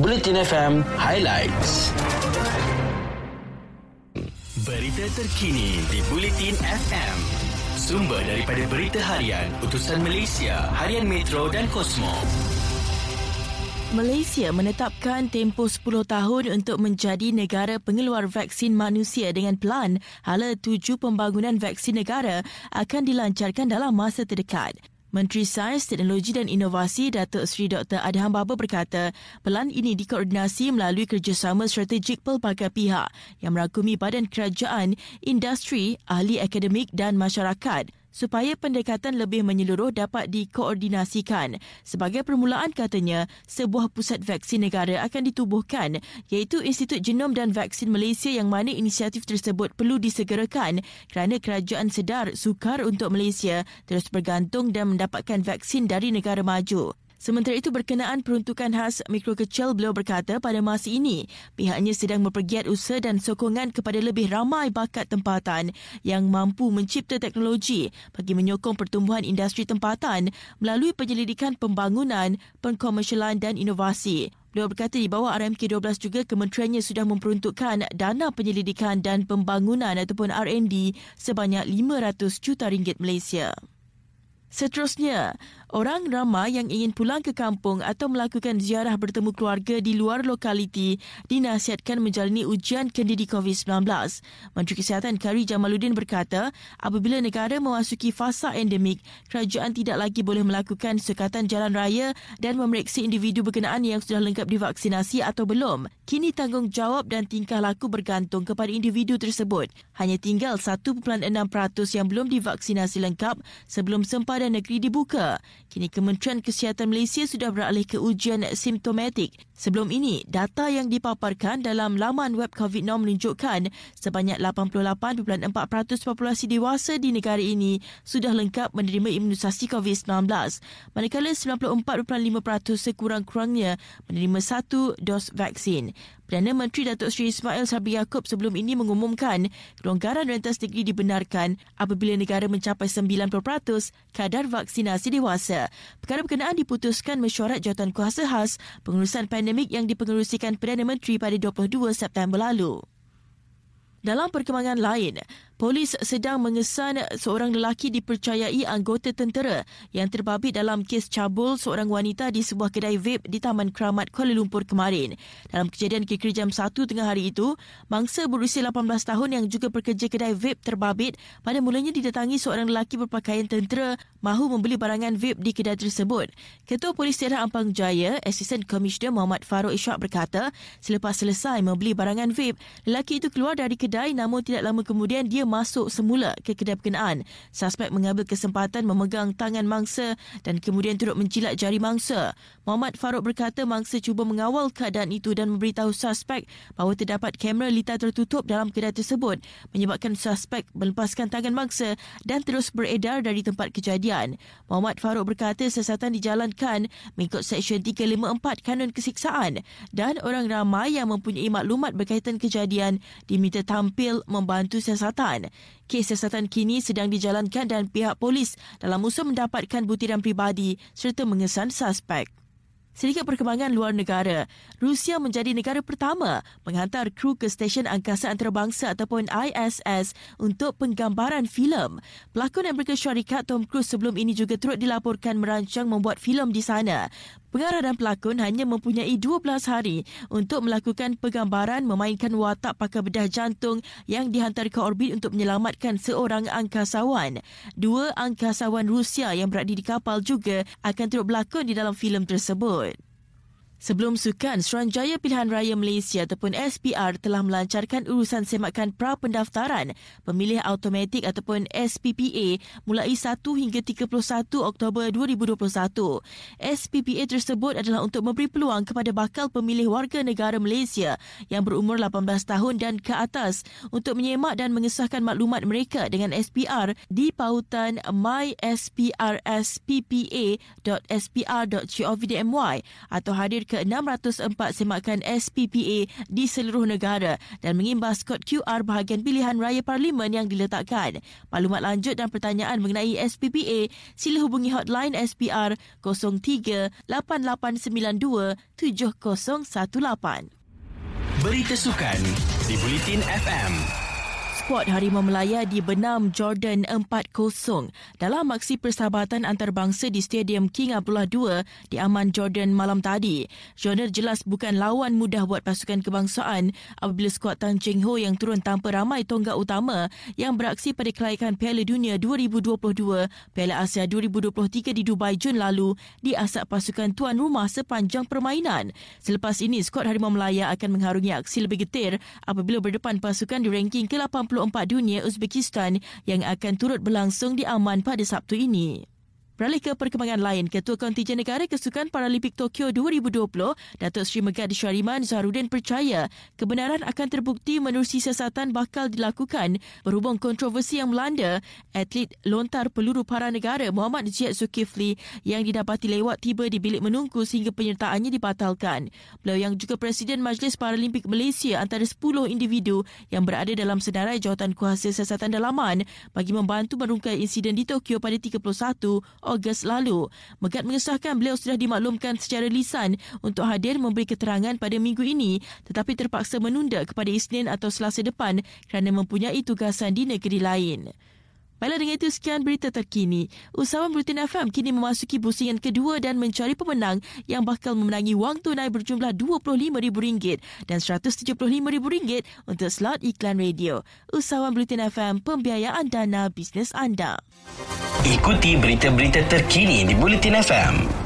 Bulletin FM Highlights. Berita terkini di Bulletin FM. Sumber daripada Berita Harian, Utusan Malaysia, Harian Metro dan Kosmo. Malaysia menetapkan tempoh 10 tahun untuk menjadi negara pengeluar vaksin manusia dengan pelan hala tuju pembangunan vaksin negara akan dilancarkan dalam masa terdekat. Menteri Sains, Teknologi dan Inovasi Datuk Seri Dr. Adham Baba berkata, pelan ini dikoordinasi melalui kerjasama strategik pelbagai pihak yang merangkumi badan kerajaan, industri, ahli akademik dan masyarakat supaya pendekatan lebih menyeluruh dapat dikoordinasikan. Sebagai permulaan katanya, sebuah pusat vaksin negara akan ditubuhkan iaitu Institut Genom dan Vaksin Malaysia yang mana inisiatif tersebut perlu disegerakan kerana kerajaan sedar sukar untuk Malaysia terus bergantung dan mendapatkan vaksin dari negara maju. Sementara itu berkenaan peruntukan khas mikro kecil, beliau berkata pada masa ini pihaknya sedang mempergiat usaha dan sokongan kepada lebih ramai bakat tempatan yang mampu mencipta teknologi bagi menyokong pertumbuhan industri tempatan melalui penyelidikan pembangunan, pengkomersialan dan inovasi. Beliau berkata di bawah RMK12 juga kementeriannya sudah memperuntukkan dana penyelidikan dan pembangunan ataupun R&D sebanyak 500 juta ringgit Malaysia. Seterusnya, orang ramai yang ingin pulang ke kampung atau melakukan ziarah bertemu keluarga di luar lokaliti dinasihatkan menjalani ujian kandidi COVID-19. Menteri Kesihatan Kari Jamaluddin berkata, apabila negara memasuki fasa endemik, kerajaan tidak lagi boleh melakukan sekatan jalan raya dan memeriksa individu berkenaan yang sudah lengkap divaksinasi atau belum. Kini tanggungjawab dan tingkah laku bergantung kepada individu tersebut. Hanya tinggal 1.6% yang belum divaksinasi lengkap sebelum sempadan negeri dibuka. Kini Kementerian Kesihatan Malaysia sudah beralih ke ujian simptomatik. Sebelum ini, data yang dipaparkan dalam laman web COVID-19 menunjukkan sebanyak 88.4% populasi dewasa di negara ini sudah lengkap menerima imunisasi COVID-19, manakala 94.5% sekurang-kurangnya menerima satu dos vaksin. Perdana Menteri Datuk Seri Ismail Sabri Yaakob sebelum ini mengumumkan kelonggaran rentas negeri dibenarkan apabila negara mencapai 90% kadar vaksinasi dewasa. Perkara berkenaan diputuskan mesyuarat jawatan kuasa khas pengurusan pandemik yang dipengerusikan Perdana Menteri pada 22 September lalu. Dalam perkembangan lain, polis sedang mengesan seorang lelaki dipercayai anggota tentera yang terbabit dalam kes cabul seorang wanita di sebuah kedai vape di Taman Keramat Kuala Lumpur kemarin. Dalam kejadian kira-kira jam 1 tengah hari itu, mangsa berusia 18 tahun yang juga pekerja kedai vape terbabit pada mulanya didatangi seorang lelaki berpakaian tentera mahu membeli barangan vape di kedai tersebut. Ketua Polis Daerah Ampang Jaya, Assistant Commissioner Muhammad Farouk Ishak berkata, selepas selesai membeli barangan vape, lelaki itu keluar dari kedai kedai namun tidak lama kemudian dia masuk semula ke kedai berkenaan. Suspek mengambil kesempatan memegang tangan mangsa dan kemudian turut menjilat jari mangsa. Muhammad Farouk berkata mangsa cuba mengawal keadaan itu dan memberitahu suspek bahawa terdapat kamera litar tertutup dalam kedai tersebut menyebabkan suspek melepaskan tangan mangsa dan terus beredar dari tempat kejadian. Muhammad Farouk berkata siasatan dijalankan mengikut Seksyen 354 Kanun Kesiksaan dan orang ramai yang mempunyai maklumat berkaitan kejadian diminta tampil membantu siasatan. Kes siasatan kini sedang dijalankan dan pihak polis dalam usaha mendapatkan butiran pribadi serta mengesan suspek. Sedikit perkembangan luar negara, Rusia menjadi negara pertama menghantar kru ke stesen angkasa antarabangsa ataupun ISS untuk penggambaran filem. Pelakon Amerika Syarikat Tom Cruise sebelum ini juga turut dilaporkan merancang membuat filem di sana. Pengarah dan pelakon hanya mempunyai 12 hari untuk melakukan penggambaran memainkan watak pakar bedah jantung yang dihantar ke orbit untuk menyelamatkan seorang angkasawan. Dua angkasawan Rusia yang berada di kapal juga akan turut berlakon di dalam filem tersebut. Sebelum sukan, Suruhanjaya Pilihan Raya Malaysia ataupun SPR telah melancarkan urusan semakan pra-pendaftaran pemilih automatik ataupun SPPA mulai 1 hingga 31 Oktober 2021. SPPA tersebut adalah untuk memberi peluang kepada bakal pemilih warga negara Malaysia yang berumur 18 tahun dan ke atas untuk menyemak dan mengesahkan maklumat mereka dengan SPR di pautan mysprsppa.spr.gov.my atau hadir ke-604 semakan SPPA di seluruh negara dan mengimbas kod QR bahagian pilihan raya parlimen yang diletakkan. Maklumat lanjut dan pertanyaan mengenai SPPA, sila hubungi hotline SPR 03 8892 7018. Berita Sukan di Bulletin FM skuad Harimau Melaya dibenam Jordan 4-0 dalam aksi persahabatan antarabangsa di Stadium King Abdullah II di Aman Jordan malam tadi. Jordan jelas bukan lawan mudah buat pasukan kebangsaan apabila skuad Tan Cheng Ho yang turun tanpa ramai tonggak utama yang beraksi pada kelayakan Piala Dunia 2022 Piala Asia 2023 di Dubai Jun lalu diasak pasukan tuan rumah sepanjang permainan. Selepas ini, skuad Harimau Melaya akan mengharungi aksi lebih getir apabila berdepan pasukan di ranking ke-80 dunia Uzbekistan yang akan turut berlangsung di Aman pada Sabtu ini. Beralih ke perkembangan lain, Ketua Kontijen Negara Kesukan Paralimpik Tokyo 2020, Datuk Seri Megat Syariman Zahrudin percaya kebenaran akan terbukti menerusi siasatan bakal dilakukan berhubung kontroversi yang melanda atlet lontar peluru para negara Muhammad Ziyad Zulkifli yang didapati lewat tiba di bilik menunggu sehingga penyertaannya dibatalkan. Beliau yang juga Presiden Majlis Paralimpik Malaysia antara 10 individu yang berada dalam senarai jawatan kuasa siasatan dalaman bagi membantu merungkai insiden di Tokyo pada 31 Ogos lalu. Megat mengesahkan beliau sudah dimaklumkan secara lisan untuk hadir memberi keterangan pada minggu ini tetapi terpaksa menunda kepada Isnin atau Selasa depan kerana mempunyai tugasan di negeri lain. Baiklah dengan itu sekian berita terkini. Usahawan Bulletin FM kini memasuki pusingan kedua dan mencari pemenang yang bakal memenangi wang tunai berjumlah RM25,000 dan RM175,000 untuk slot iklan radio. Usahawan Bulletin FM, pembiayaan dana bisnes anda. Ikuti berita-berita terkini di Bulletin FM.